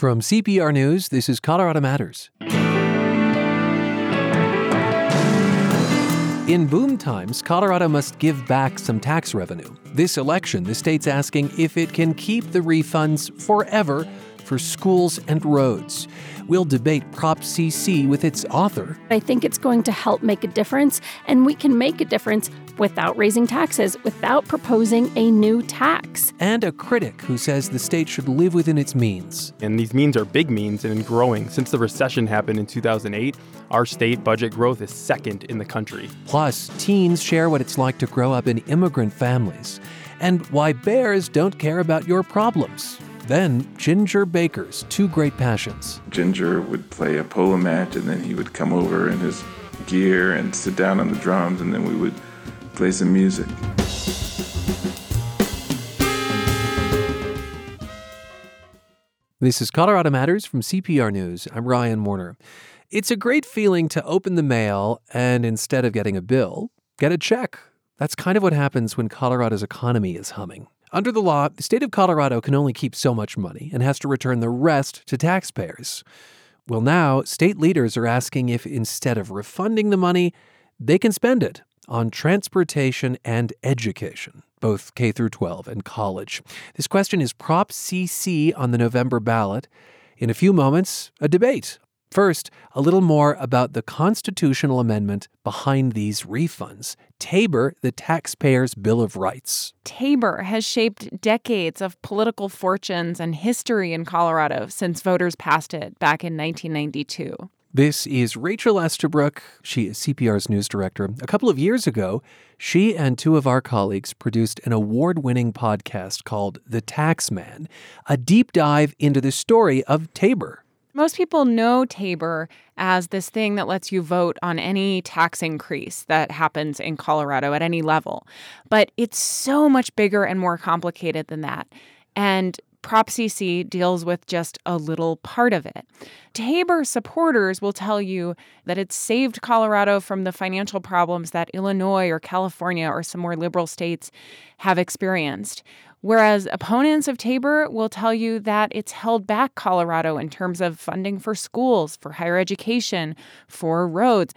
From CPR News, this is Colorado Matters. In boom times, Colorado must give back some tax revenue. This election, the state's asking if it can keep the refunds forever for schools and roads. We'll debate Prop CC with its author. I think it's going to help make a difference, and we can make a difference without raising taxes, without proposing a new tax. And a critic who says the state should live within its means. And these means are big means and growing. Since the recession happened in 2008, our state budget growth is second in the country. Plus, teens share what it's like to grow up in immigrant families and why bears don't care about your problems. Then, Ginger Baker's two great passions. Ginger would play a polo match, and then he would come over in his gear and sit down on the drums, and then we would play some music. This is Colorado Matters from CPR News. I'm Ryan Warner. It's a great feeling to open the mail and instead of getting a bill, get a check. That's kind of what happens when Colorado's economy is humming. Under the law, the state of Colorado can only keep so much money and has to return the rest to taxpayers. Well, now, state leaders are asking if instead of refunding the money, they can spend it on transportation and education, both K through 12 and college. This question is Prop CC on the November ballot. In a few moments, a debate First, a little more about the constitutional amendment behind these refunds Tabor, the Taxpayer's Bill of Rights. Tabor has shaped decades of political fortunes and history in Colorado since voters passed it back in 1992. This is Rachel Estabrook. She is CPR's news director. A couple of years ago, she and two of our colleagues produced an award winning podcast called The Tax Man, a deep dive into the story of Tabor. Most people know Tabor as this thing that lets you vote on any tax increase that happens in Colorado at any level. But it's so much bigger and more complicated than that. And Prop CC deals with just a little part of it. Tabor supporters will tell you that it saved Colorado from the financial problems that Illinois or California or some more liberal states have experienced. Whereas opponents of Tabor will tell you that it's held back Colorado in terms of funding for schools, for higher education, for roads.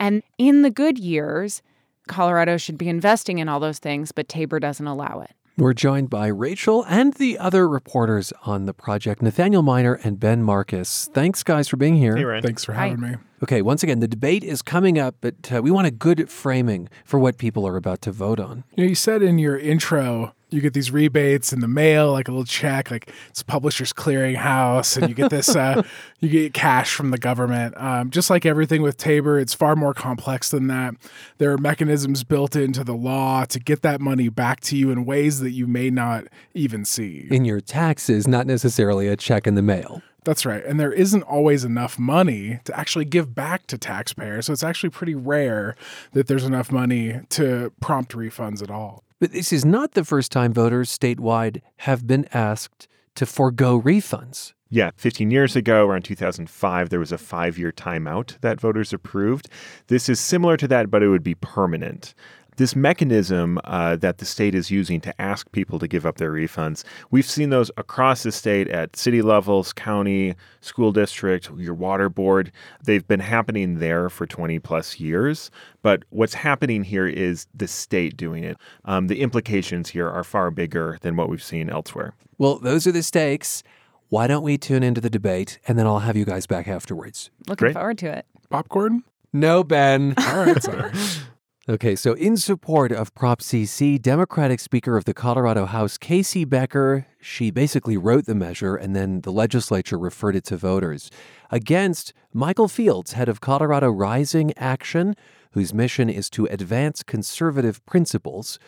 And in the good years, Colorado should be investing in all those things, but Tabor doesn't allow it. We're joined by Rachel and the other reporters on the project, Nathaniel Minor and Ben Markus. Thanks, guys, for being here. Hey, Ryan. Thanks for having Hi. me. Okay, once again, the debate is coming up, but uh, we want a good framing for what people are about to vote on. You know, you said in your intro you get these rebates in the mail, like a little check, like it's Publishers Clearinghouse, and you get this, uh, you get cash from the government. Um, just like everything with Tabor, it's far more complex than that. There are mechanisms built into the law to get that money back to you in ways that you may not even see. In your taxes, not necessarily a check in the mail. That's right. And there isn't always enough money to actually give back to taxpayers. So it's actually pretty rare that there's enough money to prompt refunds at all. But this is not the first time voters statewide have been asked to forego refunds. Yeah, 15 years ago, around 2005, there was a five year timeout that voters approved. This is similar to that, but it would be permanent. This mechanism uh, that the state is using to ask people to give up their refunds, we've seen those across the state at city levels, county, school district, your water board. They've been happening there for 20 plus years. But what's happening here is the state doing it. Um, the implications here are far bigger than what we've seen elsewhere. Well, those are the stakes. Why don't we tune into the debate and then I'll have you guys back afterwards? Looking Great. forward to it. Popcorn? No, Ben. All right, sorry. Okay, so in support of Prop CC, Democratic Speaker of the Colorado House, KC Becker, she basically wrote the measure and then the legislature referred it to voters. Against Michael Fields, head of Colorado Rising Action, whose mission is to advance conservative principles.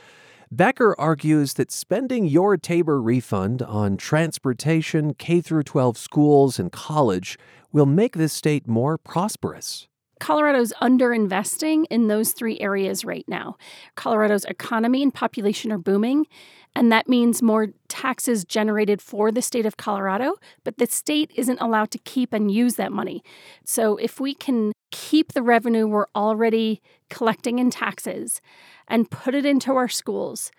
Becker argues that spending your Tabor refund on transportation, K through 12 schools, and college will make this state more prosperous. Colorado's underinvesting in those three areas right now. Colorado's economy and population are booming, and that means more taxes generated for the state of Colorado, but the state isn't allowed to keep and use that money. So if we can keep the revenue we're already collecting in taxes and put it into our schools,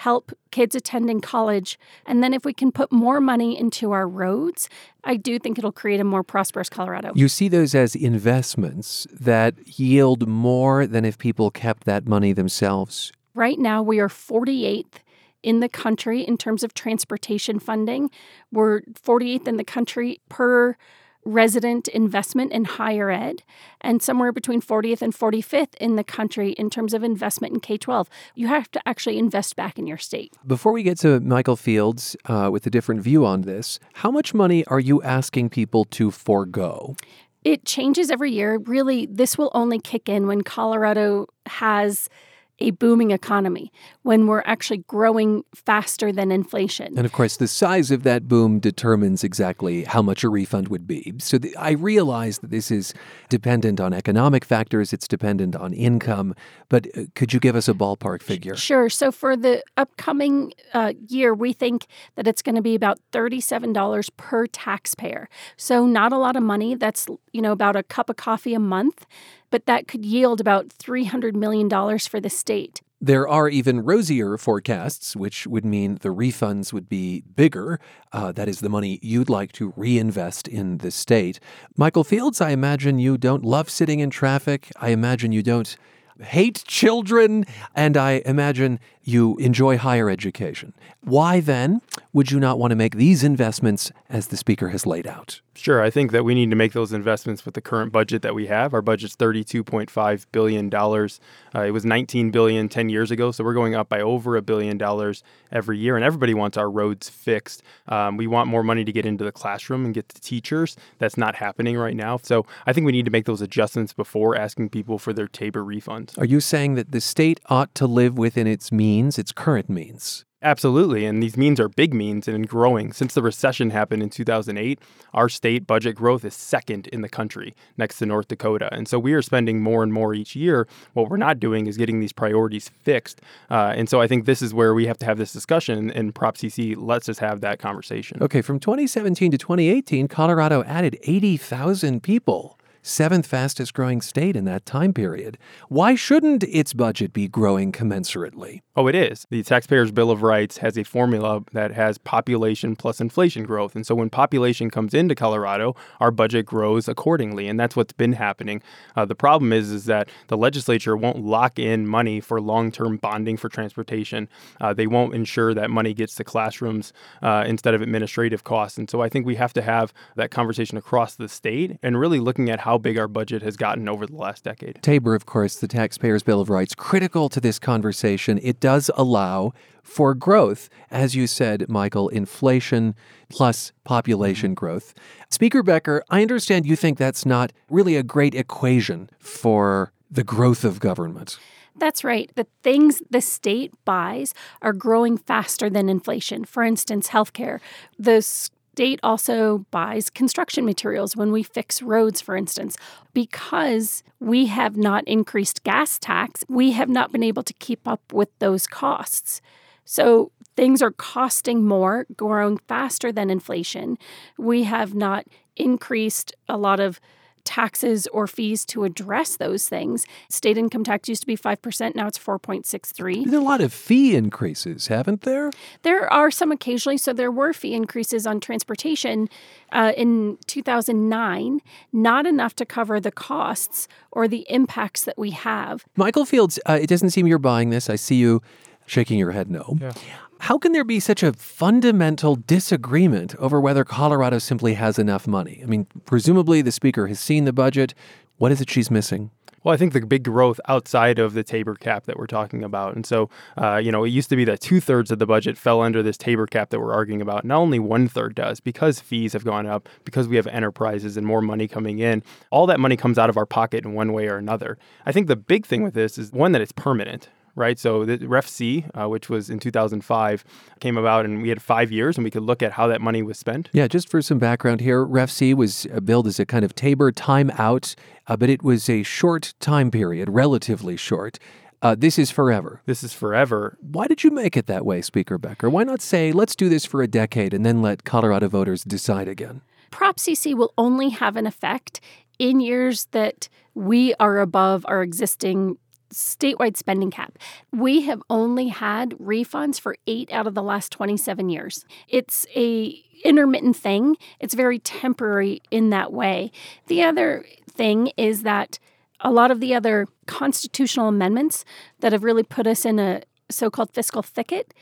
help kids attending college. And then if we can put more money into our roads, I do think it'll create a more prosperous Colorado. You see those as investments that yield more than if people kept that money themselves. Right now, we are 48th in the country in terms of transportation funding. We're 48th in the country per resident investment in higher ed and somewhere between 40th and 45th in the country in terms of investment in K 12. You have to actually invest back in your state. Before we get to Michael Fields uh, with a different view on this, how much money are you asking people to forego? It changes every year. Really, this will only kick in when Colorado has a booming economy, when we're actually growing faster than inflation. And of course, the size of that boom determines exactly how much a refund would be. So the, I realize that this is dependent on economic factors, it's dependent on income, but uh, could you give us a ballpark figure? Sure. So for the upcoming uh, year, we think that it's going to be about $37 per taxpayer. So not a lot of money. That's, you know, about a cup of coffee a month but that could yield about $300 million for the state. There are even rosier forecasts, which would mean the refunds would be bigger. Uh, that is the money you'd like to reinvest in the state. Michael Fields, I imagine you don't love sitting in traffic. I imagine you don't hate children, and I imagine you enjoy higher education. Why then would you not want to make these investments as the speaker has laid out? Sure. I think that we need to make those investments with the current budget that we have. Our budget's $32.5 billion. Uh, it was $19 billion 10 years ago, so we're going up by over a billion dollars every year, and everybody wants our roads fixed. Um, we want more money to get into the classroom and get to teachers. That's not happening right now. So I think we need to make those adjustments before asking people for their Tabor refunds. Are you saying that the state ought to live within its means, its current means? Absolutely. And these means are big means and growing. Since the recession happened in 2008, our state budget growth is second in the country next to North Dakota. And so we are spending more and more each year. What we're not doing is getting these priorities fixed. Uh, and so I think this is where we have to have this discussion, and Prop CC lets us have that conversation. Okay, from 2017 to 2018, Colorado added 80,000 people seventh fastest growing state in that time period. Why shouldn't its budget be growing commensurately? Oh, it is. The Taxpayers Bill of Rights has a formula that has population plus inflation growth. And so when population comes into Colorado, our budget grows accordingly. And that's what's been happening. Uh, the problem is, is that the legislature won't lock in money for long term bonding for transportation. Uh, they won't ensure that money gets to classrooms uh, instead of administrative costs. And so I think we have to have that conversation across the state and really looking at how how big our budget has gotten over the last decade. Tabor, of course, the Taxpayers' Bill of Rights, critical to this conversation. It does allow for growth, as you said, Michael, inflation plus population mm-hmm. growth. Speaker Becker, I understand you think that's not really a great equation for the growth of government. That's right. The things the state buys are growing faster than inflation. For instance, healthcare. The state also buys construction materials when we fix roads, for instance. Because we have not increased gas tax, we have not been able to keep up with those costs. So things are costing more, growing faster than inflation. We have not increased a lot of taxes or fees to address those things. State income tax used to be 5%, now it's 4.63. There's a lot of fee increases, haven't there? There are some occasionally. So there were fee increases on transportation uh, in 2009, not enough to cover the costs or the impacts that we have. Michael Fields, uh, it doesn't seem you're buying this. I see you shaking your head no. Yeah. How can there be such a fundamental disagreement over whether Colorado simply has enough money? I mean, presumably the speaker has seen the budget. What is it she's missing? Well, I think the big growth outside of the Tabor cap that we're talking about. And so, uh, you know, it used to be that two thirds of the budget fell under this Tabor cap that we're arguing about. Now only one third does because fees have gone up, because we have enterprises and more money coming in. All that money comes out of our pocket in one way or another. I think the big thing with this is one, that it's permanent, right? So the Ref C, uh, which was in 2005, came about, and we had five years, and we could look at how that money was spent. Yeah, just for some background here, Ref C was uh, billed as a kind of Tabor timeout, uh, but it was a short time period, relatively short. Uh, this is forever. This is forever. Why did you make it that way, Speaker Becker? Why not say, let's do this for a decade and then let Colorado voters decide again? Prop CC will only have an effect in years that we are above our existing statewide spending cap. We have only had refunds for 8 out of the last 27 years. It's a intermittent thing. It's very temporary in that way. The other thing is that a lot of the other constitutional amendments that have really put us in a so-called fiscal thicket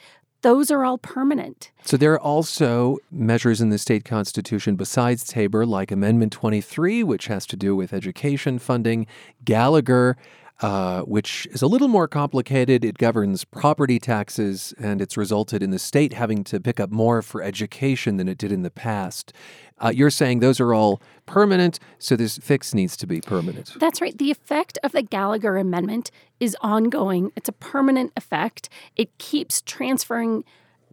those are all permanent. So there are also measures in the state constitution besides Tabor, like Amendment 23, which has to do with education funding, Gallagher, uh, which is a little more complicated. It governs property taxes, and it's resulted in the state having to pick up more for education than it did in the past. Uh, you're saying those are all permanent, so this fix needs to be permanent. That's right. The effect of the Gallagher Amendment is ongoing, it's a permanent effect. It keeps transferring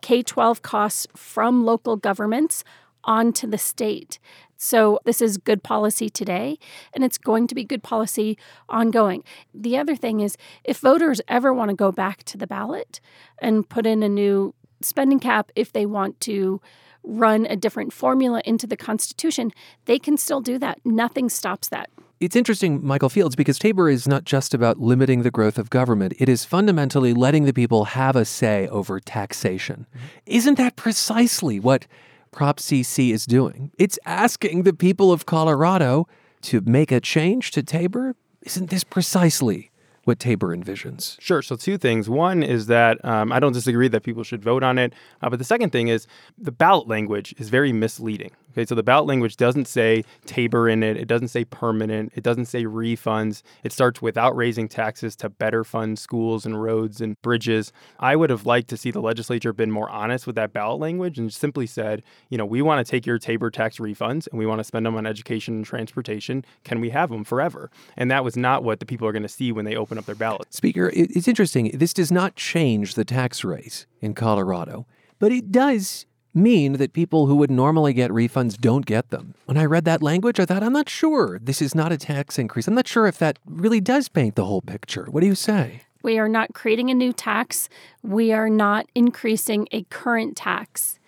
K 12 costs from local governments onto the state. So, this is good policy today, and it's going to be good policy ongoing. The other thing is, if voters ever want to go back to the ballot and put in a new spending cap, if they want to run a different formula into the Constitution, they can still do that. Nothing stops that. It's interesting, Michael Fields, because Tabor is not just about limiting the growth of government. It is fundamentally letting the people have a say over taxation. Mm-hmm. Isn't that precisely what Prop CC is doing. It's asking the people of Colorado to make a change to Tabor. Isn't this precisely what Tabor envisions? Sure. So, two things. One is that um, I don't disagree that people should vote on it. Uh, but the second thing is the ballot language is very misleading. Okay, so the ballot language doesn't say Tabor in it. It doesn't say permanent. It doesn't say refunds. It starts without raising taxes to better fund schools and roads and bridges. I would have liked to see the legislature been more honest with that ballot language and simply said, you know, we want to take your Tabor tax refunds and we want to spend them on education and transportation. Can we have them forever? And that was not what the people are going to see when they open up their ballot. Speaker, it's interesting. This does not change the tax rate in Colorado, but it does mean that people who would normally get refunds don't get them. When I read that language, I thought, I'm not sure. This is not a tax increase. I'm not sure if that really does paint the whole picture. What do you say? We are not creating a new tax. We are not increasing a current tax.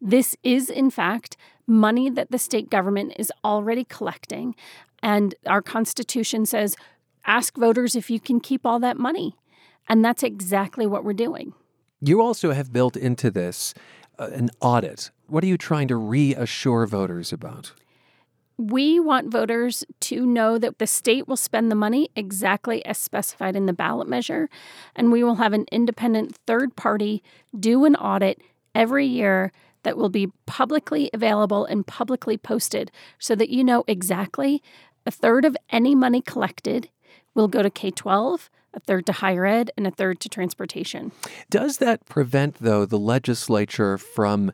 This is, in fact, money that the state government is already collecting. And our Constitution says ask voters if you can keep all that money. And that's exactly what we're doing. You also have built into this Uh, an audit. What are you trying to reassure voters about? We want voters to know that the state will spend the money exactly as specified in the ballot measure, and we will have an independent third party do an audit every year that will be publicly available and publicly posted so that you know exactly a third of any money collected will go to K 12, a third to higher ed, and a third to transportation. Does that prevent, though, the legislature from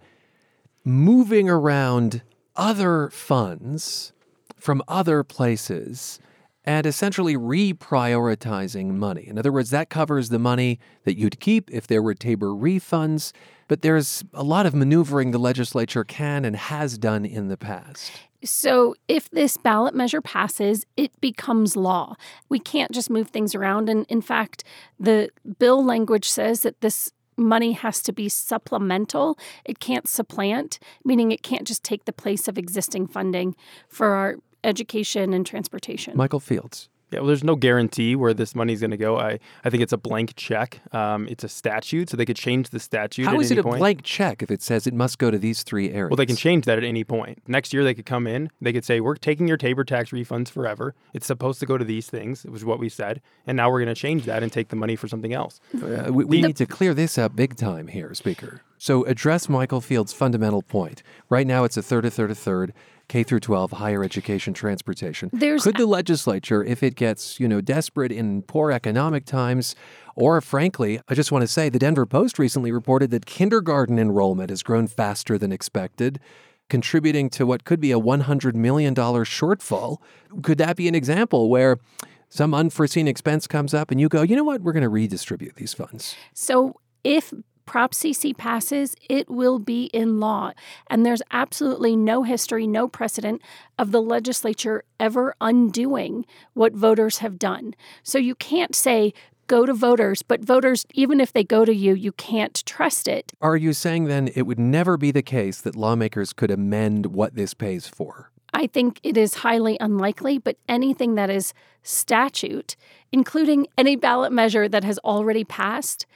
moving around other funds from other places and essentially reprioritizing money? In other words, that covers the money that you'd keep if there were Tabor refunds, but there's a lot of maneuvering the legislature can and has done in the past. So, if this ballot measure passes, it becomes law. We can't just move things around. And in fact, the bill language says that this money has to be supplemental. It can't supplant, meaning it can't just take the place of existing funding for our education and transportation. Michael Fields. Yeah, well, there's no guarantee where this money is going to go. I, I think it's a blank check. Um, it's a statute, so they could change the statute. How is it a point. blank check if it says it must go to these three areas? Well, they can change that at any point. Next year, they could come in. They could say, "We're taking your Tabor tax refunds forever. It's supposed to go to these things." It was what we said, and now we're going to change that and take the money for something else. Uh, we, we need to clear this up big time here, Speaker. So address Michael Field's fundamental point. Right now, it's a third, a third, a third. K through 12 higher education transportation. There's Could the legislature, if it gets, you know, desperate in poor economic times, or frankly, I just want to say the Denver Post recently reported that kindergarten enrollment has grown faster than expected, contributing to what could be a $100 million shortfall. Could that be an example where some unforeseen expense comes up and you go, you know what, we're going to redistribute these funds? So if Prop CC passes, it will be in law. And there's absolutely no history, no precedent of the legislature ever undoing what voters have done. So you can't say, go to voters, but voters, even if they go to you, you can't trust it. Are you saying then it would never be the case that lawmakers could amend what this pays for? I think it is highly unlikely, but anything that is statute, including any ballot measure that has already passed,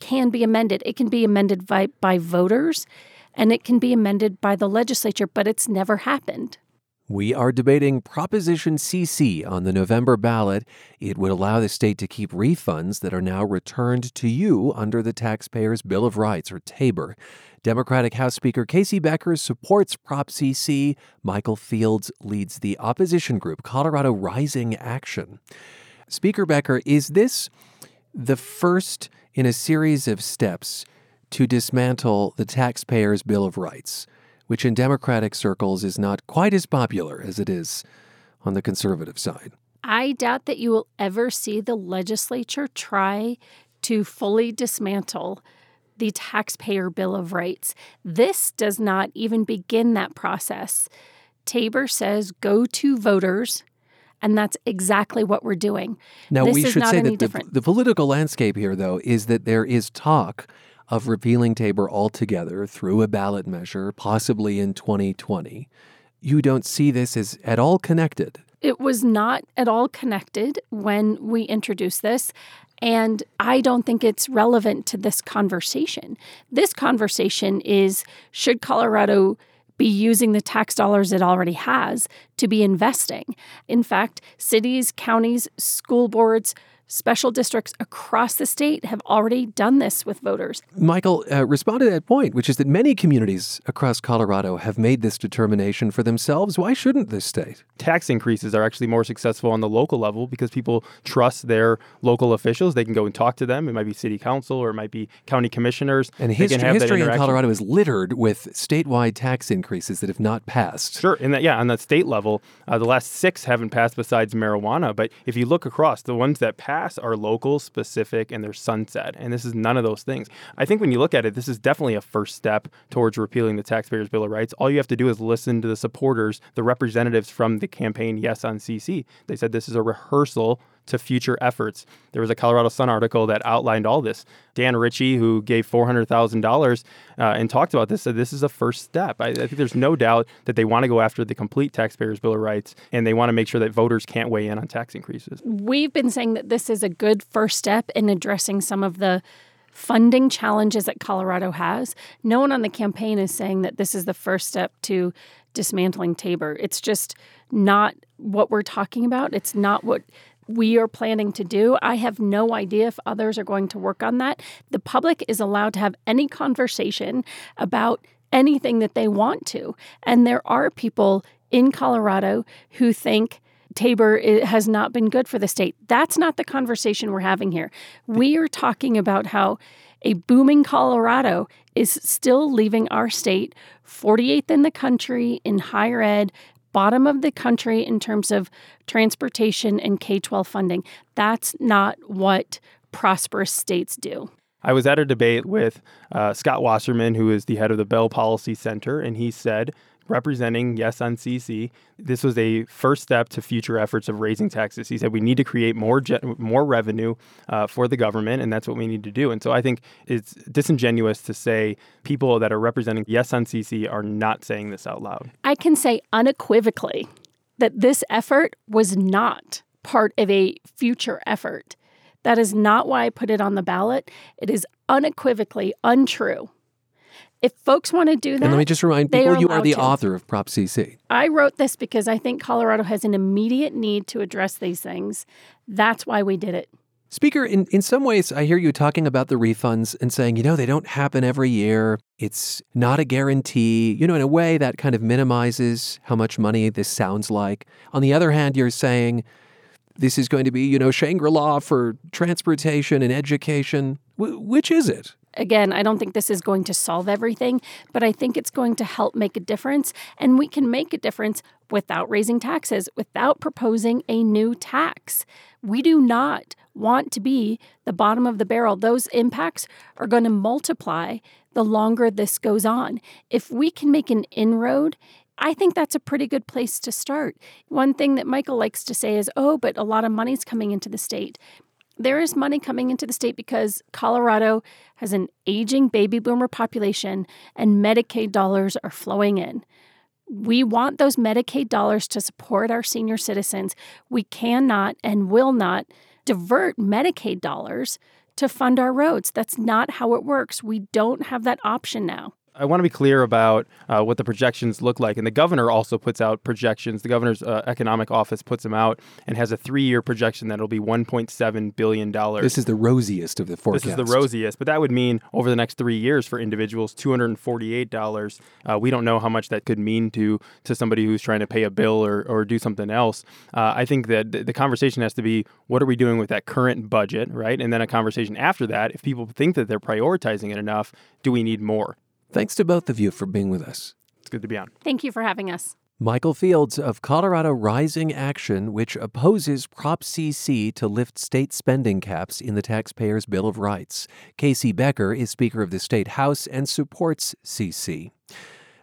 can be amended. It can be amended by, by voters and it can be amended by the legislature, but it's never happened. We are debating Proposition CC on the November ballot. It would allow the state to keep refunds that are now returned to you under the Taxpayers' Bill of Rights, or TABOR. Democratic House Speaker KC Becker supports Prop CC. Michael Fields leads the opposition group, Colorado Rising Action. Speaker Becker, is this the first in a series of steps to dismantle the Taxpayers' Bill of Rights? which in Democratic circles is not quite as popular as it is on the conservative side. I doubt that you will ever see the legislature try to fully dismantle the Taxpayer Bill of Rights. This does not even begin that process. Tabor says go to voters. And that's exactly what we're doing. Now, this we should say that the, the political landscape here, though, is that there is talk of repealing Tabor altogether through a ballot measure, possibly in 2020. You don't see this as at all connected. It was not at all connected when we introduced this. And I don't think it's relevant to this conversation. This conversation is should Colorado be using the tax dollars it already has to be investing? In fact, cities, counties, school boards, Special districts across the state have already done this with voters. Michael, uh, respond to that point, which is that many communities across Colorado have made this determination for themselves. Why shouldn't this state? Tax increases are actually more successful on the local level because people trust their local officials. They can go and talk to them. It might be city council or it might be county commissioners. And history, history in Colorado is littered with statewide tax increases that have not passed. Sure. In that, yeah, on the state level, uh, the last six haven't passed besides marijuana. But if you look across, the ones that passed are local, specific, and they're sunset. And this is none of those things. I think when you look at it, this is definitely a first step towards repealing the Taxpayers' Bill of Rights. All you have to do is listen to the supporters, the representatives from the campaign Yes on CC. They said this is a rehearsal to future efforts. There was a Colorado Sun article that outlined all this. Dan Ritchie, who gave $400,000 uh, and talked about this, said this is a first step. I, I think there's no doubt that they want to go after the complete Taxpayers' Bill of Rights and they want to make sure that voters can't weigh in on tax increases. We've been saying that this is a good first step in addressing some of the funding challenges that Colorado has. No one on the campaign is saying that this is the first step to dismantling Tabor. It's just not what we're talking about. It's not what we are planning to do. I have no idea if others are going to work on that. The public is allowed to have any conversation about anything that they want to. And there are people in Colorado who think Tabor has not been good for the state. That's not the conversation we're having here. We are talking about how a booming Colorado is still leaving our state 48th in the country in higher ed, bottom of the country in terms of transportation and K 12 funding. That's not what prosperous states do. I was at a debate with uh, Scott Wasserman, who is the head of the Bell Policy Center, and he said representing Yes on CC. This was a first step to future efforts of raising taxes. He said we need to create more more revenue uh, for the government, and that's what we need to do. And so I think it's disingenuous to say people that are representing Yes on CC are not saying this out loud. I can say unequivocally that this effort was not part of a future effort. That is not why I put it on the ballot. It is unequivocally untrue if folks want to do that, and let me just remind people, you are the to. author of Prop CC. I wrote this because I think Colorado has an immediate need to address these things. That's why we did it. Speaker, in, in some ways, I hear you talking about the refunds and saying, you know, they don't happen every year. It's not a guarantee. You know, in a way that kind of minimizes how much money this sounds like. On the other hand, you're saying this is going to be, you know, Shangri La for transportation and education. W- which is it? Again, I don't think this is going to solve everything, but I think it's going to help make a difference. And we can make a difference without raising taxes, without proposing a new tax. We do not want to be the bottom of the barrel. Those impacts are going to multiply the longer this goes on. If we can make an inroad, I think that's a pretty good place to start. One thing that Michael likes to say is, oh, but a lot of money's coming into the state there is money coming into the state because Colorado has an aging baby boomer population and Medicaid dollars are flowing in. We want those Medicaid dollars to support our senior citizens. We cannot and will not divert Medicaid dollars to fund our roads. That's not how it works. We don't have that option now. I want to be clear about uh, what the projections look like. And the governor also puts out projections. The governor's uh, economic office puts them out and has a three year projection that it'll be $1.7 billion. This is the rosiest of the forecasts. This is the rosiest, but that would mean over the next three years for individuals, $248. Uh, we don't know how much that could mean to, to somebody who's trying to pay a bill or, or do something else. Uh, I think that the conversation has to be what are we doing with that current budget, right? And then a conversation after that, if people think that they're prioritizing it enough, do we need more? Thanks to both of you for being with us. It's good to be on. Thank you for having us. Michael Fields of Colorado Rising Action, which opposes Prop CC to lift state spending caps in the Taxpayers' Bill of Rights. KC Becker is Speaker of the State House and supports CC.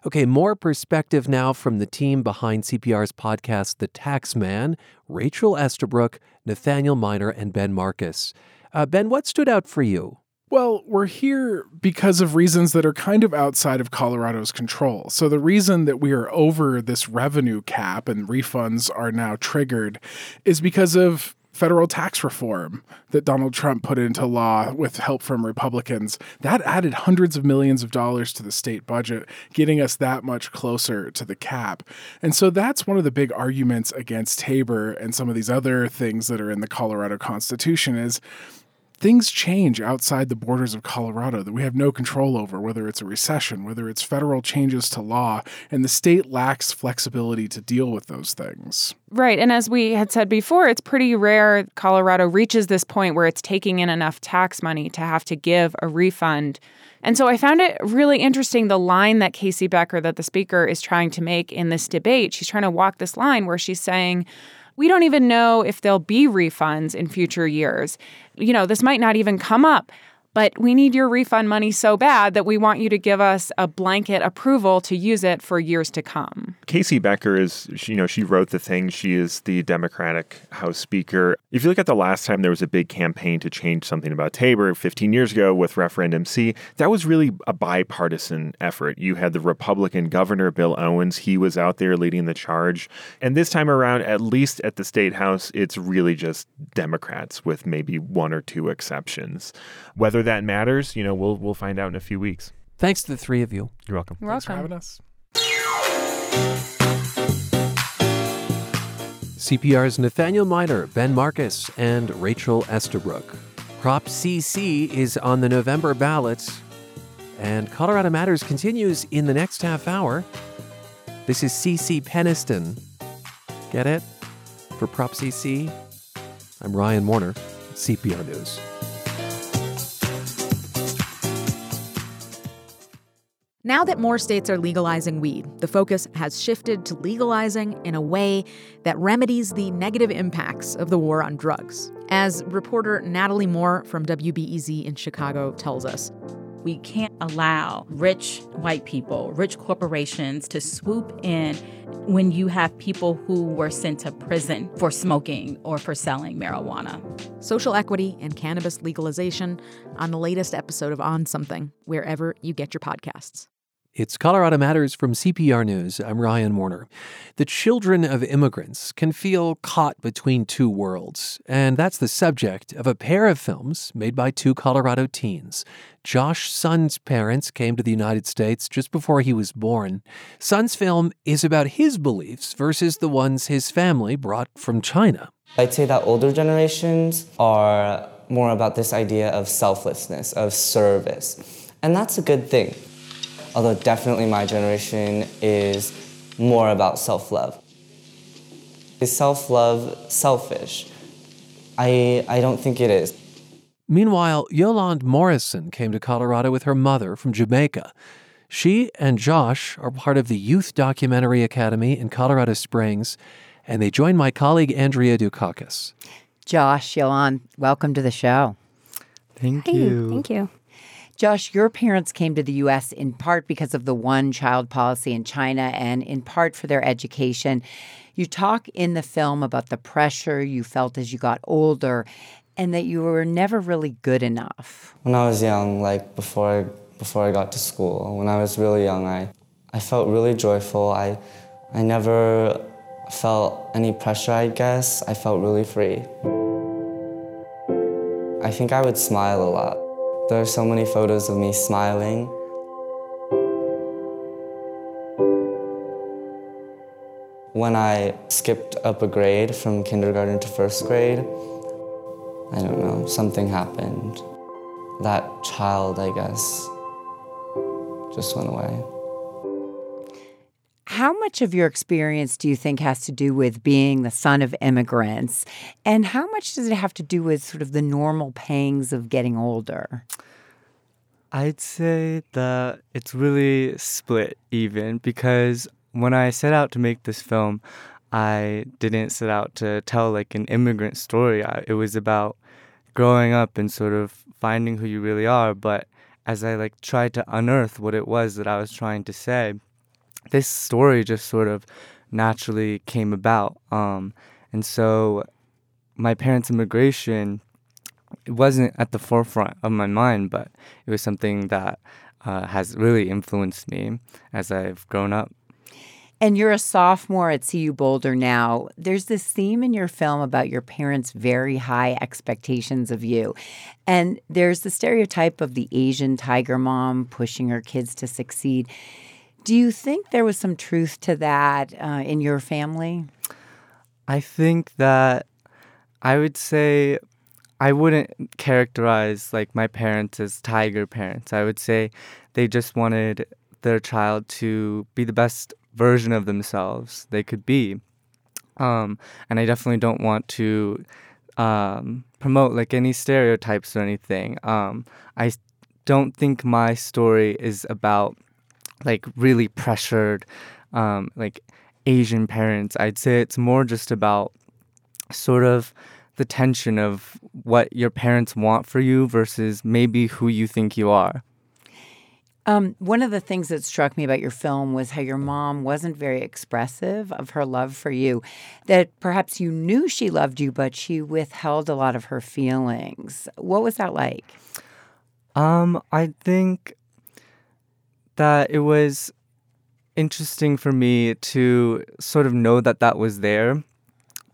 Okay, more perspective now from the team behind CPR's podcast, The Tax Man Rachel Estabrook, Nathaniel Minor, and Ben Markus. Uh, ben, what stood out for you? Well, we're here because of reasons that are kind of outside of Colorado's control. So, the reason that we are over this revenue cap and refunds are now triggered is because of federal tax reform that Donald Trump put into law with help from Republicans. That added hundreds of millions of dollars to the state budget, getting us that much closer to the cap. And so that's one of the big arguments against Tabor and some of these other things that are in the Colorado Constitution is things change outside the borders of Colorado that we have no control over, whether it's a recession, whether it's federal changes to law, and the state lacks flexibility to deal with those things. Right. And as we had said before, it's pretty rare Colorado reaches this point where it's taking in enough tax money to have to give a refund. And so I found it really interesting the line that KC Becker, that the speaker is trying to make in this debate. She's trying to walk this line where she's saying, we don't even know if there'll be refunds in future years. You know, this might not even come up but we need your refund money so bad that we want you to give us a blanket approval to use it for years to come. KC Becker is, you know, she wrote the thing. She is the Democratic House Speaker. If you look at the last time there was a big campaign to change something about Tabor 15 years ago with Referendum C, that was really a bipartisan effort. You had the Republican Governor Bill Owens, he was out there leading the charge. And this time around, at least at the State House, it's really just Democrats with maybe one or two exceptions. Whether that matters, you know, we'll we'll find out in a few weeks. Thanks to the three of you. You're welcome. You're Thanks welcome. for having us. CPR's Nathaniel Minor, Ben Markus, and Rachel Estabrook. Prop CC is on the November ballot, and Colorado Matters continues in the next half hour. This is CC Peniston. Get it? For Prop CC? I'm Ryan Warner, CPR News. Now that more states are legalizing weed, the focus has shifted to legalizing in a way that remedies the negative impacts of the war on drugs. As reporter Natalie Moore from WBEZ in Chicago tells us, we can't allow rich white people, rich corporations to swoop in when you have people who were sent to prison for smoking or for selling marijuana. Social equity and cannabis legalization on the latest episode of On Something, wherever you get your podcasts. It's Colorado Matters from CPR News. I'm Ryan Warner. The children of immigrants can feel caught between two worlds, and that's the subject of a pair of films made by two Colorado teens. Josh Sun's parents came to the United States just before he was born. Sun's film is about his beliefs versus the ones his family brought from China. I'd say that older generations are more about this idea of selflessness, of service. And that's a good thing although definitely my generation is more about self love. Is self love selfish? I, I don't think it is. Meanwhile, Yolande Morrison came to Colorado with her mother from Jamaica. She and Josh are part of the Youth Documentary Academy in Colorado Springs, and they joined my colleague Andrea Dukakis. Josh, Yolande, welcome to the show. Thank Hey, you. thank you. Josh, your parents came to the U.S. in part because of the one child policy in China and in part for their education. You talk in the film about the pressure you felt as you got older and that you were never really good enough. When I was young, like before I, before I got to school, when I was really young, I, I felt really joyful. I, I never felt any pressure, I guess. I felt really free. I think I would smile a lot. There are so many photos of me smiling. When I skipped up a grade from kindergarten to first grade, I don't know, something happened. That child, I guess, just went away. How much of your experience do you think has to do with being the son of immigrants? And how much does it have to do with sort of the normal pangs of getting older? I'd say that it's really split even because when I set out to make this film, I didn't set out to tell like an immigrant story. I, it was about growing up and sort of finding who you really are. But as I like tried to unearth what it was that I was trying to say, this story just sort of naturally came about. Um, and so my parents' immigration it wasn't at the forefront of my mind, but it was something that uh, has really influenced me as I've grown up. And you're a sophomore at CU Boulder now. There's this theme in your film about your parents' very high expectations of you. And there's the stereotype of the Asian tiger mom pushing her kids to succeed. Do you think there was some truth to that uh, in your family? I think that I would say I wouldn't characterize like my parents as tiger parents. I would say they just wanted their child to be the best version of themselves they could be. Um, and I definitely don't want to um, promote like any stereotypes or anything. Um, I don't think my story is about like really pressured, um, like Asian parents. I'd say it's more just about sort of the tension of what your parents want for you versus maybe who you think you are. Um, one of the things that struck me about your film was how your mom wasn't very expressive of her love for you. That perhaps you knew she loved you, but she withheld a lot of her feelings. What was that like? Um, I think that it was interesting for me to sort of know that that was there,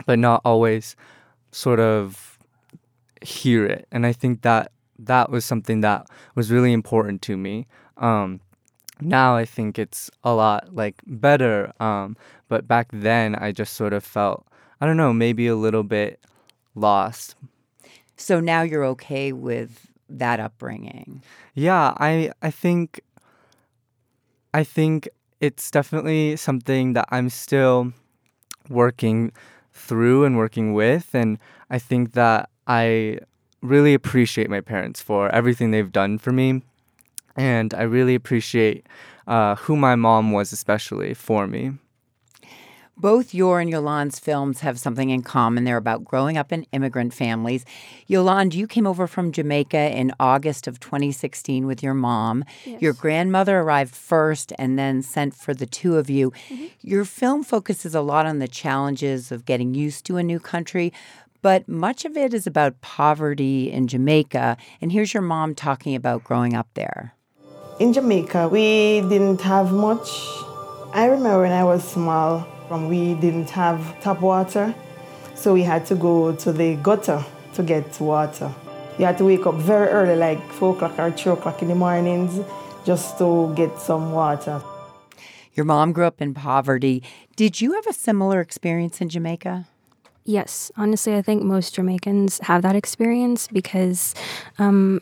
but not always sort of hear it. And I think that that was something that was really important to me. Um, now I think it's a lot like better. Um, but back then I just sort of felt, I don't know, maybe a little bit lost. So now you're okay with that upbringing. Yeah, I I think I think it's definitely something that I'm still working through and working with and I think that I really appreciate my parents for everything they've done for me and I really appreciate uh, who my mom was, especially for me. Both your and Yolande's films have something in common. They're about growing up in immigrant families. Yolande, you came over from Jamaica in August of 2016 with your mom. Yes. Your grandmother arrived first and then sent for the two of you. Mm-hmm. Your film focuses a lot on the challenges of getting used to a new country, but much of it is about poverty in Jamaica. And here's your mom talking about growing up there. In Jamaica, we didn't have much. I remember when I was small, um, we didn't have tap water, so we had to go to the gutter to get water. You had to wake up very early, like 4 o'clock or 3 o'clock in the mornings, just to get some water. Your mom grew up in poverty. Did you have a similar experience in Jamaica? Yes, honestly, I think most Jamaicans have that experience because um,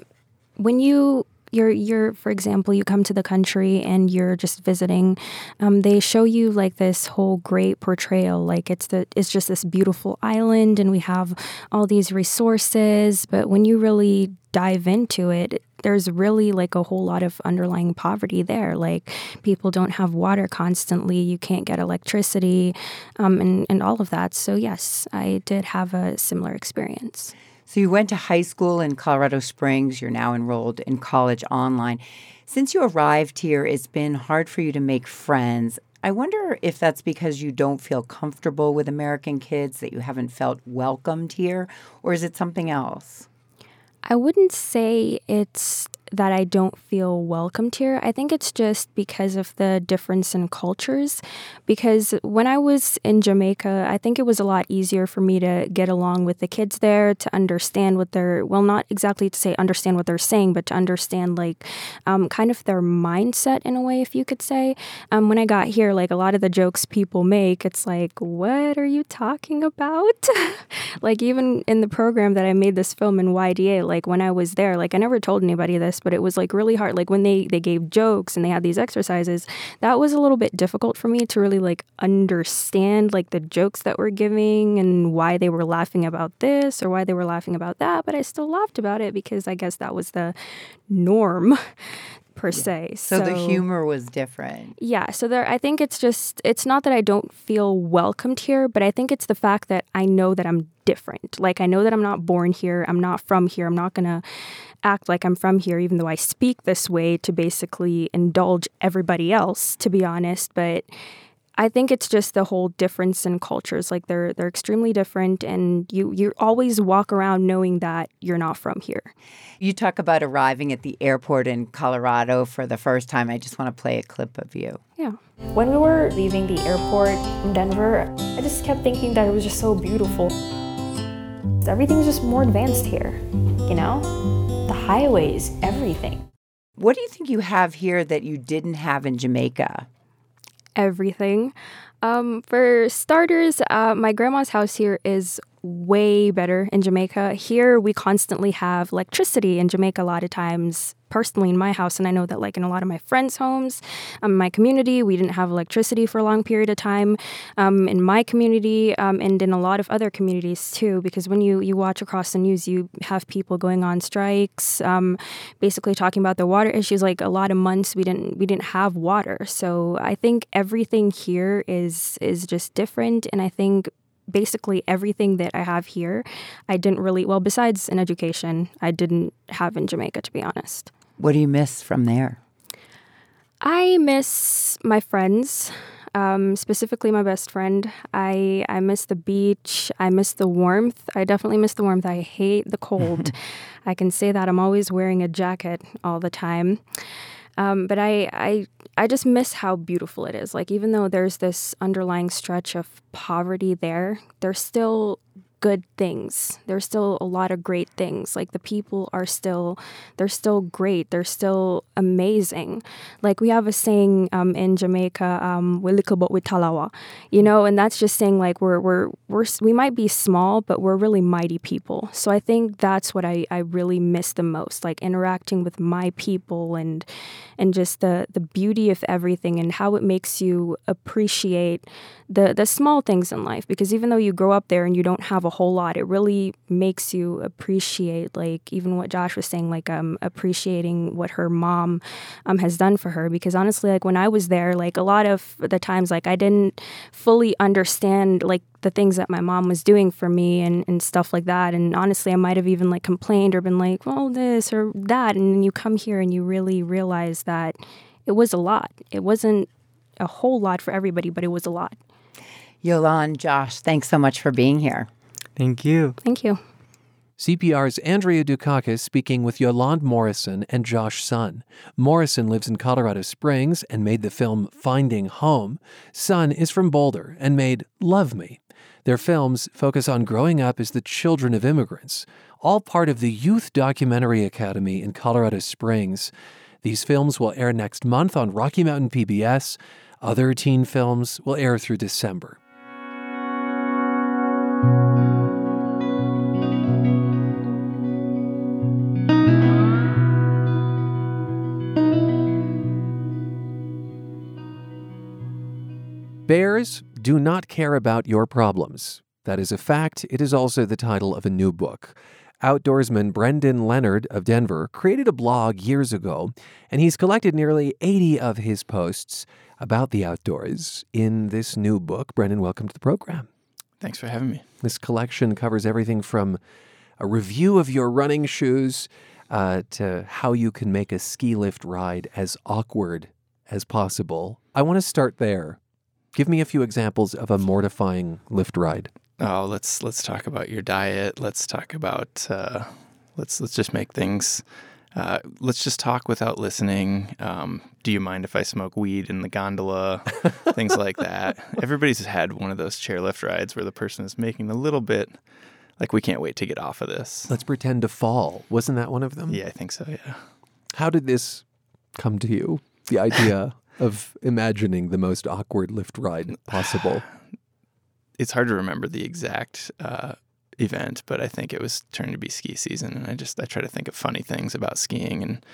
when you you're you're for example you come to the country and you're just visiting um, they show you like this whole great portrayal like it's the it's just this beautiful island and we have all these resources but when you really dive into it there's really like a whole lot of underlying poverty there like people don't have water constantly you can't get electricity um, and, and all of that. So yes i did have a similar experience So you went to high school in Colorado Springs. You're now enrolled in college online. Since you arrived here, it's been hard for you to make friends. I wonder if that's because you don't feel comfortable with American kids, that you haven't felt welcomed here, or is it something else? I wouldn't say it's that I don't feel welcomed here. I think it's just because of the difference in cultures. Because when I was in Jamaica, I think it was a lot easier for me to get along with the kids there, to understand what they're, well, not exactly to say understand what they're saying, but to understand like um, kind of their mindset in a way, if you could say. Um, when I got here, like a lot of the jokes people make, it's like, what are you talking about? like even in the program that I made this film in YDA, like when I was there, like I never told anybody this, but it was like really hard. Like when they they gave jokes and they had these exercises, that was a little bit difficult for me to really like understand like the jokes that we're giving and why they were laughing about this or why they were laughing about that. But I still laughed about it because I guess that was the norm per se. So, the humor was different. Yeah. So there, I think it's just, it's not that I don't feel welcomed here, but I think it's the fact that I know that I'm different. Like I know that I'm not born here. I'm not from here. I'm not going to act like I'm from here, even though I speak this way to basically indulge everybody else, to be honest. But I think it's just the whole difference in cultures. Like they're they're extremely different, and you you always walk around knowing that you're not from here. You talk about arriving at the airport in Colorado for the first time. I just want to play a clip of you. Yeah. When we were leaving the airport in Denver, I just kept thinking that it was just so beautiful. Everything's just more advanced here, you know? The highways, everything. What do you think you have here that you didn't have in Jamaica? Everything. Um, for starters, uh, my grandma's house here is way better in Jamaica. Here, we constantly have electricity in Jamaica a lot of times. Personally, in my house, and I know that, like in a lot of my friends' homes, um, my community, we didn't have electricity for a long period of time. Um, in my community, um, and in a lot of other communities too, because when you you watch across the news, you have people going on strikes, um, basically talking about the water issues. Like a lot of months, we didn't we didn't have water. So I think everything here is is just different, and I think basically everything that I have here, I didn't really, well, besides an education, I didn't have in Jamaica, to be honest. What do you miss from there? I miss my friends. Um, specifically, my best friend. I I miss the beach. I miss the warmth. I definitely miss the warmth. I hate the cold. I can say that I'm always wearing a jacket all the time. Um, but I, I, I just miss how beautiful it is. Like even though there's this underlying stretch of poverty there, there's still good things. There's still a lot of great things. Like the people are still, they're still great. They're still amazing. Like we have a saying um, in Jamaica, um, "We little but we talawa," you know, and that's just saying like we're we're we're we might be small, but we're really mighty people. So I think that's what I I really miss the most, like interacting with my people and and just the the beauty of everything and how it makes you appreciate the the small things in life. Because even though you grow up there and you don't have a whole lot. It really makes you appreciate, like even what Josh was saying, like um, appreciating what her mom um, has done for her. Because honestly, like when I was there, like a lot of the times, like I didn't fully understand like the things that my mom was doing for me and, and stuff like that. And honestly, I might have even like complained or been like, well, this or that. And then you come here and you really realize that it was a lot. It wasn't a whole lot for everybody, but it was a lot. Yolande, Josh, thanks so much for being here. Thank you. Thank you. CPR's Andrea Dukakis speaking with Yolande Morrison and Josh Sun. Morrison lives in Colorado Springs and made the film Finding Home. Sun is from Boulder and made Love Me. Their films focus on growing up as the children of immigrants, all part of the Youth Documentary Academy in Colorado Springs. These films will air next month on Rocky Mountain PBS. Other teen films will air through December. Bears do not care about your problems. That is a fact. It is also the title of a new book. Outdoorsman Brendan Leonard of Denver created a blog years ago, and he's collected nearly 80 of his posts about the outdoors in this new book. Brendan, welcome to the program. Thanks for having me. This collection covers everything from a review of your running shoes uh, to how you can make a ski lift ride as awkward as possible. I want to start there. Give me a few examples of a mortifying lift ride. Oh, let's let's talk about your diet. Let's talk about uh, let's let's just make things uh, let's just talk without listening. Um, do you mind if I smoke weed in the gondola? Things like that. Everybody's had one of those chairlift rides where the person is making a little bit like, we can't wait to get off of this. Let's pretend to fall. Wasn't that one of them? Yeah, I think so. Yeah. How did this come to you? The idea of imagining the most awkward lift ride possible. It's hard to remember the exact uh, event, but I think it was turning to be ski season, and I just I try to think of funny things about skiing, and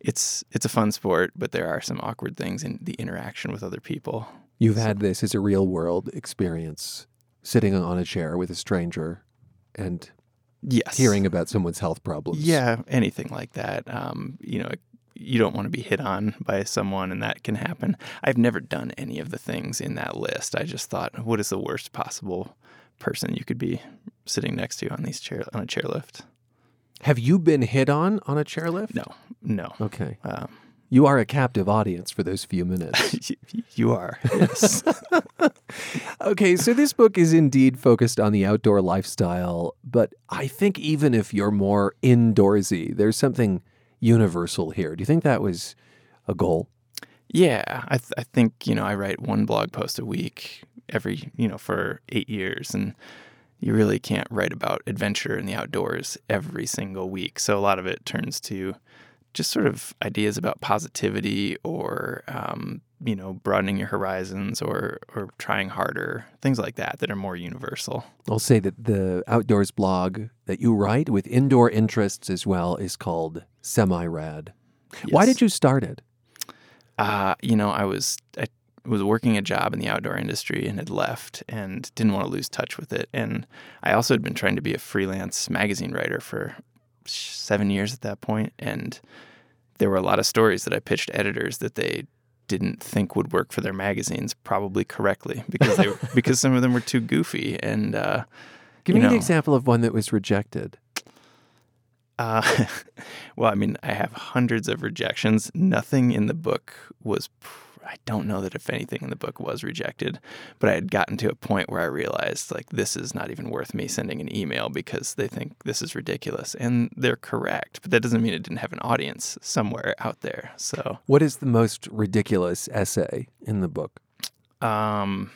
it's it's a fun sport, but there are some awkward things in the interaction with other people. You've had this as a real world experience, sitting on a chair with a stranger, and yes, hearing about someone's health problems. Yeah, anything like that. Um, you know, you don't want to be hit on by someone, and that can happen. I've never done any of the things in that list. I just thought, what is the worst possible person you could be sitting next to on these chair on a chairlift? Have you been hit on on a chairlift? No, no. Okay. Um, you are a captive audience for those few minutes. you are. Yes. okay, so this book is indeed focused on the outdoor lifestyle, but I think even if you're more indoorsy, there's something universal here. Do you think that was a goal? Yeah, I, th- I think you know I write one blog post a week every you know for eight years, and you really can't write about adventure in the outdoors every single week. So a lot of it turns to just sort of ideas about positivity or um, you know broadening your horizons or or trying harder things like that that are more universal i'll say that the outdoors blog that you write with indoor interests as well is called semi rad yes. why did you start it uh, you know i was i was working a job in the outdoor industry and had left and didn't want to lose touch with it. And i also had been trying to be a freelance magazine writer for seven years at that point and there were a lot of stories that I pitched editors that they didn't think would work for their magazines probably correctly because they because some of them were too goofy and uh, give me know, an example of one that was rejected. Uh, well i mean i have hundreds of rejections. Nothing in the book was I don't know that if anything in the book was rejected, but I had gotten to a point where I realized like this is not even worth me sending an email because they think this is ridiculous and they're correct. But that doesn't mean it didn't have an audience somewhere out there. So, what is the most ridiculous essay in the book? Um,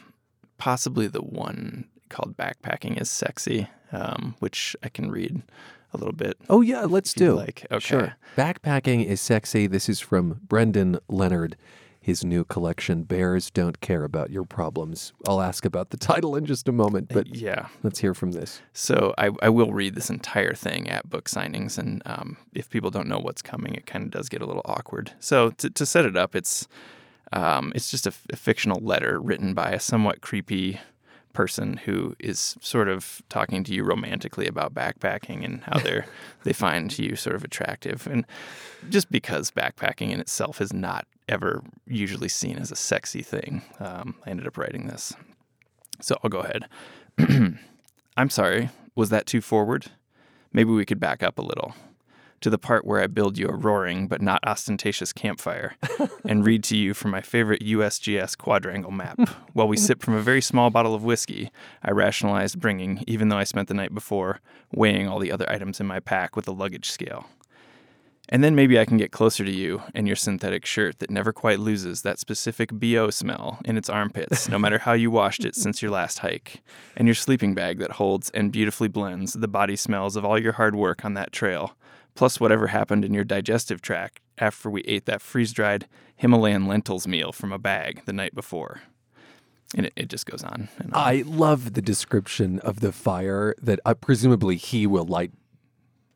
possibly the one called "Backpacking is Sexy," um, which I can read a little bit. Oh yeah, let's do. Like, okay. Sure. Backpacking is sexy. This is from Brendan Leonard his new collection, Bears Don't Care About Your Problems. I'll ask about the title in just a moment, but yeah, let's hear from this. So I, I will read this entire thing at book signings, and um, if people don't know what's coming, it kind of does get a little awkward. So to, to set it up, it's um, it's just a, a fictional letter written by a somewhat creepy person who is sort of talking to you romantically about backpacking and how they they find you sort of attractive and just because backpacking in itself is not ever usually seen as a sexy thing. Um, i ended up writing this. So i'll go ahead. I'm sorry was that too forward? Maybe we could back up a little. To the part where I build you a roaring but not ostentatious campfire and read to you from my favorite USGS quadrangle map. While we sip from a very small bottle of whiskey, I rationalized bringing, even though I spent the night before weighing all the other items in my pack with a luggage scale. And then maybe I can get closer to you and your synthetic shirt that never quite loses that specific BO smell in its armpits, no matter how you washed it since your last hike. And your sleeping bag that holds and beautifully blends the body smells of all your hard work on that trail, plus whatever happened in your digestive tract after we ate that freeze dried Himalayan lentils meal from a bag the night before. And it, it just goes on, on. I love the description of the fire that uh, presumably he will light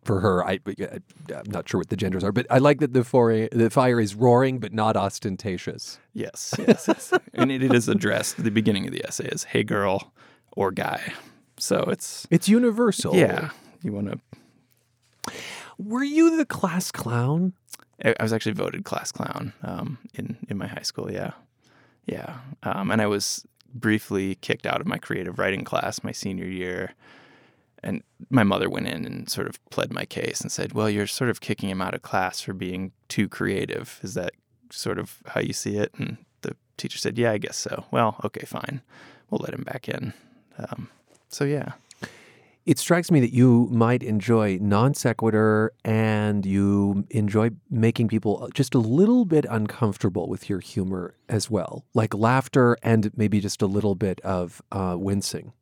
for her. I, am not sure what the genders are, but I like that the, for, the fire is roaring but not ostentatious. Yes, yes, yes. and it, it is addressed. The beginning of the essay is "Hey, girl" or "guy," so it's it's universal. Yeah, you want to. Were you the class clown? I, I was actually voted class clown um, in in my high school. Yeah, yeah, um, and I was briefly kicked out of my creative writing class my senior year and my mother went in and sort of pled my case and said, "Well, you're sort of kicking him out of class for being too creative. Is that sort of how you see it?" And the teacher said, "Yeah, I guess so." Well, okay, fine. We'll let him back in. Um, so yeah. It strikes me that you might enjoy non sequitur and you enjoy making people just a little bit uncomfortable with your humor as well, like laughter and maybe just a little bit of uh, wincing.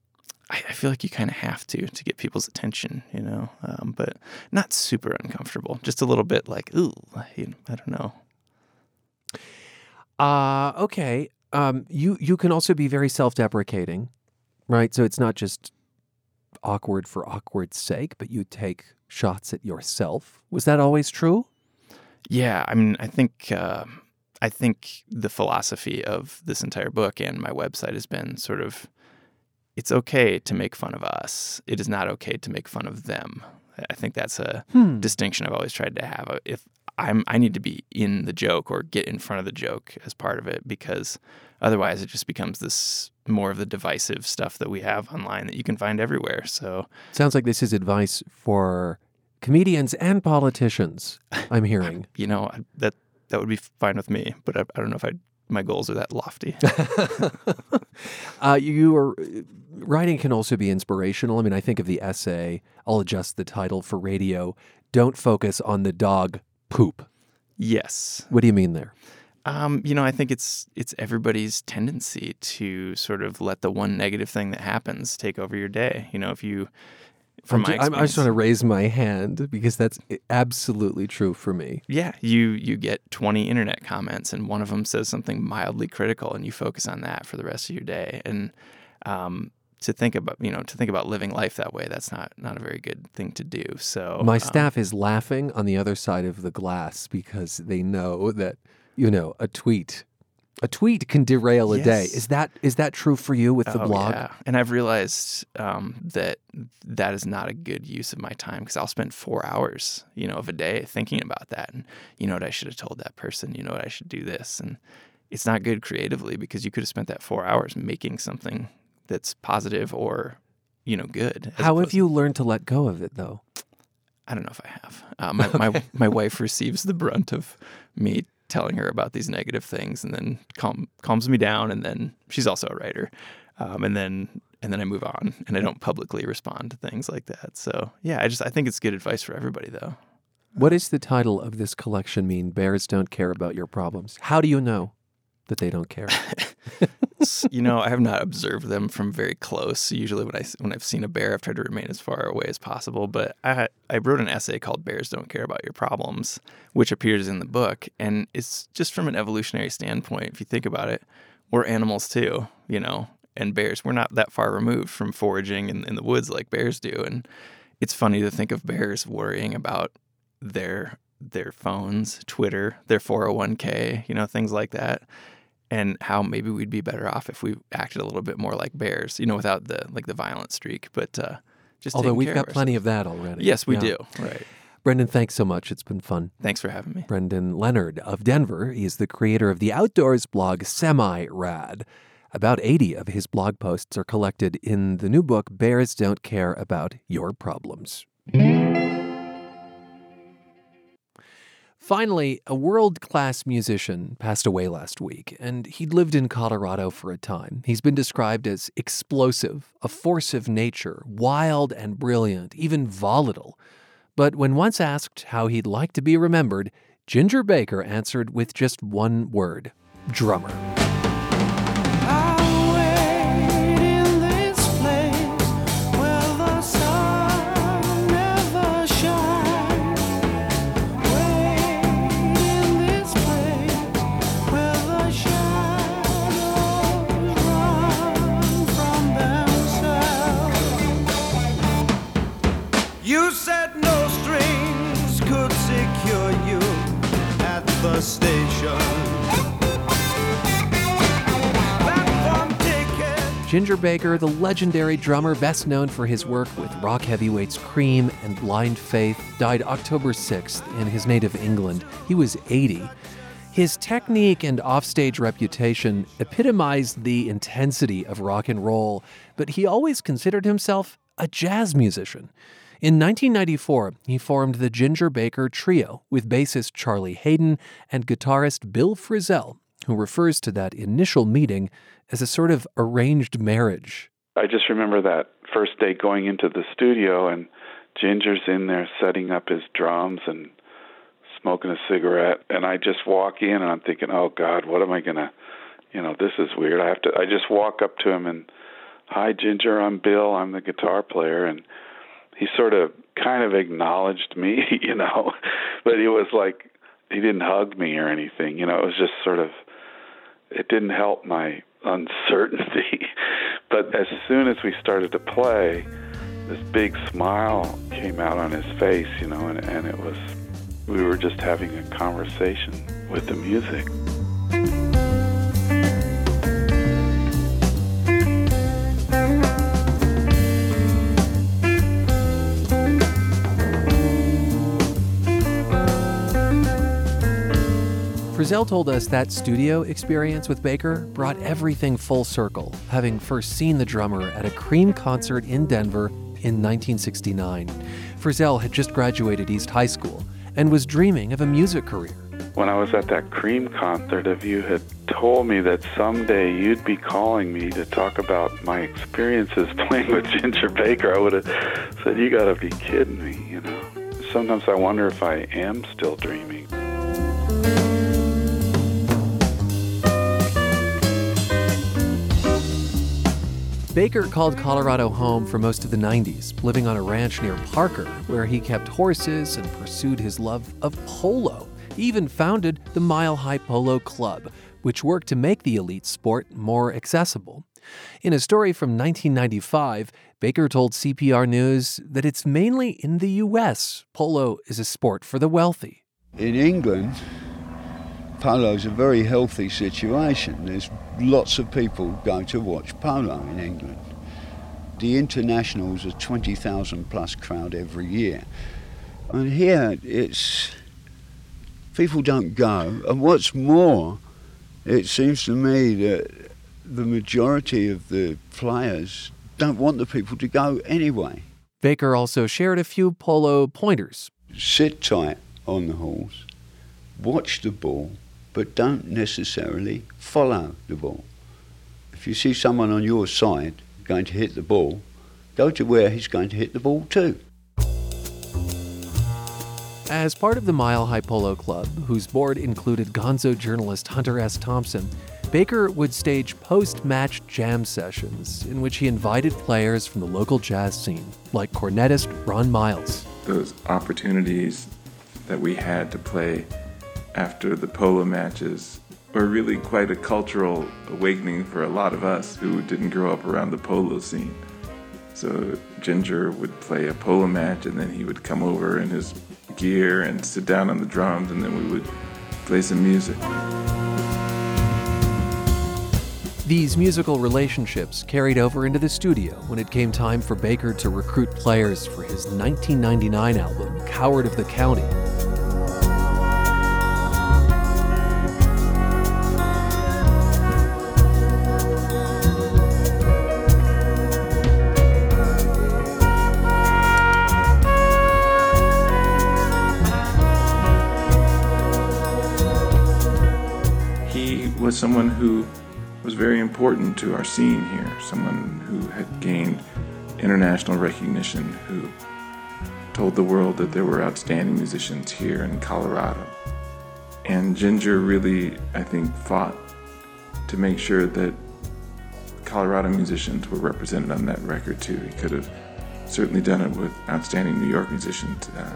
I, I feel like you kind of have to to get people's attention, you know, um, but not super uncomfortable. Just a little bit like, ooh, I don't know. Uh, okay. Um, you you can also be very self-deprecating, right? So it's not just awkward for awkward's sake, but you take shots at yourself. Was that always true? Yeah, I mean, I think uh, I think the philosophy of this entire book and my website has been sort of it's okay to make fun of us. It is not okay to make fun of them. I think that's a Hmm. distinction I've always tried to have. If I'm, I need to be in the joke or get in front of the joke as part of it because otherwise it just becomes this more of the divisive stuff that we have online that you can find everywhere. So Sounds like this is advice for comedians and politicians. I'm hearing. you know that that would be fine with me, but I, I don't know if I my goals are that lofty. uh, you are writing can also be inspirational. I mean, I think of the essay. I'll adjust the title for radio. Don't focus on the dog poop. yes. What do you mean there? Um, you know, I think it's it's everybody's tendency to sort of let the one negative thing that happens take over your day. You know, if you from I'm I'm- I just want to raise my hand because that's absolutely true for me. yeah, you you get 20 internet comments and one of them says something mildly critical and you focus on that for the rest of your day. And um, to think about, you know, to think about living life that way, that's not not a very good thing to do. So My um, staff is laughing on the other side of the glass because they know that you know a tweet, a tweet can derail a day. Is that is that true for you with the Oh, blog? Yeah. And I've realized um, that that is not a good use of my time because I'll spend four hours, you know, of a day thinking about that. And you know what I should have told that person. You know what I should do this. And it's not good creatively because you could have spent that four hours making something that's positive or, you know, good. How have you learned to let go of it though? I don't know if I have. Uh, my, my my wife receives the brunt of me telling her about these negative things, and then calm, calms me down. And then she's also a writer, um, and then and then I move on, and I don't publicly respond to things like that. So yeah, I just I think it's good advice for everybody, though. What does the title of this collection mean? Bears don't care about your problems. How do you know that they don't care? You know, I have not observed them from very close. Usually, when I when I've seen a bear, I've tried to remain as far away as possible. But I I wrote an essay called "Bears Don't Care About Your Problems," which appears in the book, and it's just from an evolutionary standpoint. If you think about it, we're animals too, you know, and bears. We're not that far removed from foraging in, in the woods like bears do, and it's funny to think of bears worrying about their their phones, Twitter, their 401k, you know, things like that and how maybe we'd be better off if we acted a little bit more like bears, you know, without the like the violent streak, but uh, just Although we've got of plenty of that already. Yes, we Yeah. do. Right. Brendan, thanks so much. It's been fun. Thanks for having me. Brendan Leonard of Denver. He is the creator of the outdoors blog Semi Rad. About 80 of his blog posts are collected in the new book, Bears Don't Care About Your Problems. Finally, a world class musician passed away last week, and he'd lived in Colorado for a time. He's been described as explosive, a force of nature, wild and brilliant, even volatile. But when once asked how he'd like to be remembered, Ginger Baker answered with just one word drummer. Ginger Baker, the legendary drummer best known for his work with rock heavyweights Cream and Blind Faith, died October 6th in his native England. He was 80. His technique and offstage reputation epitomized the intensity of rock and roll, but he always considered himself a jazz musician. In 1994, he formed the Ginger Baker Trio with bassist Charlie Haden and guitarist Bill Frisell, who refers to that initial meeting as a sort of arranged marriage. I just remember that first day going into the studio, and Ginger's in there setting up his drums and smoking a cigarette, and I just walk in and I'm thinking, oh God, what am I gonna, you know, this is weird. I have to. I just walk up to him and, hi Ginger, I'm Bill. I'm the guitar player, and he sort of kind of acknowledged me, you know, but he was like he didn't hug me or anything, you know. It was just sort of it didn't help my uncertainty. but as soon as we started to play, this big smile came out on his face, you know, and, and it was we were just having a conversation with the music. Frisell told us that studio experience with Baker brought everything full circle, having first seen the drummer at a Cream concert in Denver in 1969. Frisell had just graduated East High School and was dreaming of a music career. When I was at that Cream concert, if you had told me that someday you'd be calling me to talk about my experiences playing with Ginger Baker, I would have said, You gotta be kidding me, you know. Sometimes I wonder if I am still dreaming. Baker called Colorado home for most of the 90s, living on a ranch near Parker, where he kept horses and pursued his love of polo. He even founded the Mile High Polo Club, which worked to make the elite sport more accessible. In a story from 1995, Baker told CPR News that it's mainly in the U.S. polo is a sport for the wealthy. In England, polo is a very healthy situation. There's lots of people go to watch polo in England. The internationals are 20,000 plus crowd every year. And here it's people don't go. And what's more, it seems to me that the majority of the players don't want the people to go anyway. Baker also shared a few polo pointers. Sit tight on the horse, watch the ball, but don't necessarily follow the ball. If you see someone on your side going to hit the ball, go to where he's going to hit the ball too. As part of the Mile High Polo Club, whose board included gonzo journalist Hunter S. Thompson, Baker would stage post match jam sessions in which he invited players from the local jazz scene, like cornetist Ron Miles. Those opportunities that we had to play after the polo matches were really quite a cultural awakening for a lot of us who didn't grow up around the polo scene. So Ginger would play a polo match and then he would come over in his gear and sit down on the drums and then we would play some music. These musical relationships carried over into the studio when it came time for Baker to recruit players for his 1999 album, Coward of the County. Was someone who was very important to our scene here, someone who had gained international recognition, who told the world that there were outstanding musicians here in Colorado. And Ginger really, I think, fought to make sure that Colorado musicians were represented on that record too. He could have certainly done it with outstanding New York musicians, uh,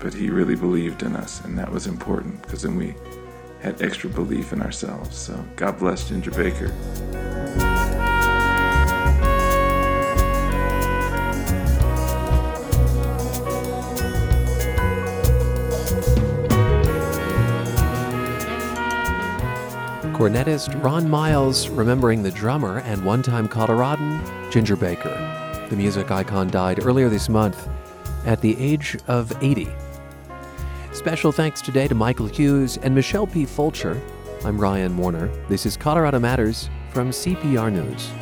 but he really believed in us, and that was important because then we had extra belief in ourselves. So God bless Ginger Baker. Cornetist Ron Miles remembering the drummer and one time Coloradan Ginger Baker. The music icon died earlier this month at the age of 80. Special thanks today to Michael Hughes and Michelle P. Fulcher. I'm Ryan Warner. This is Colorado Matters from CPR News.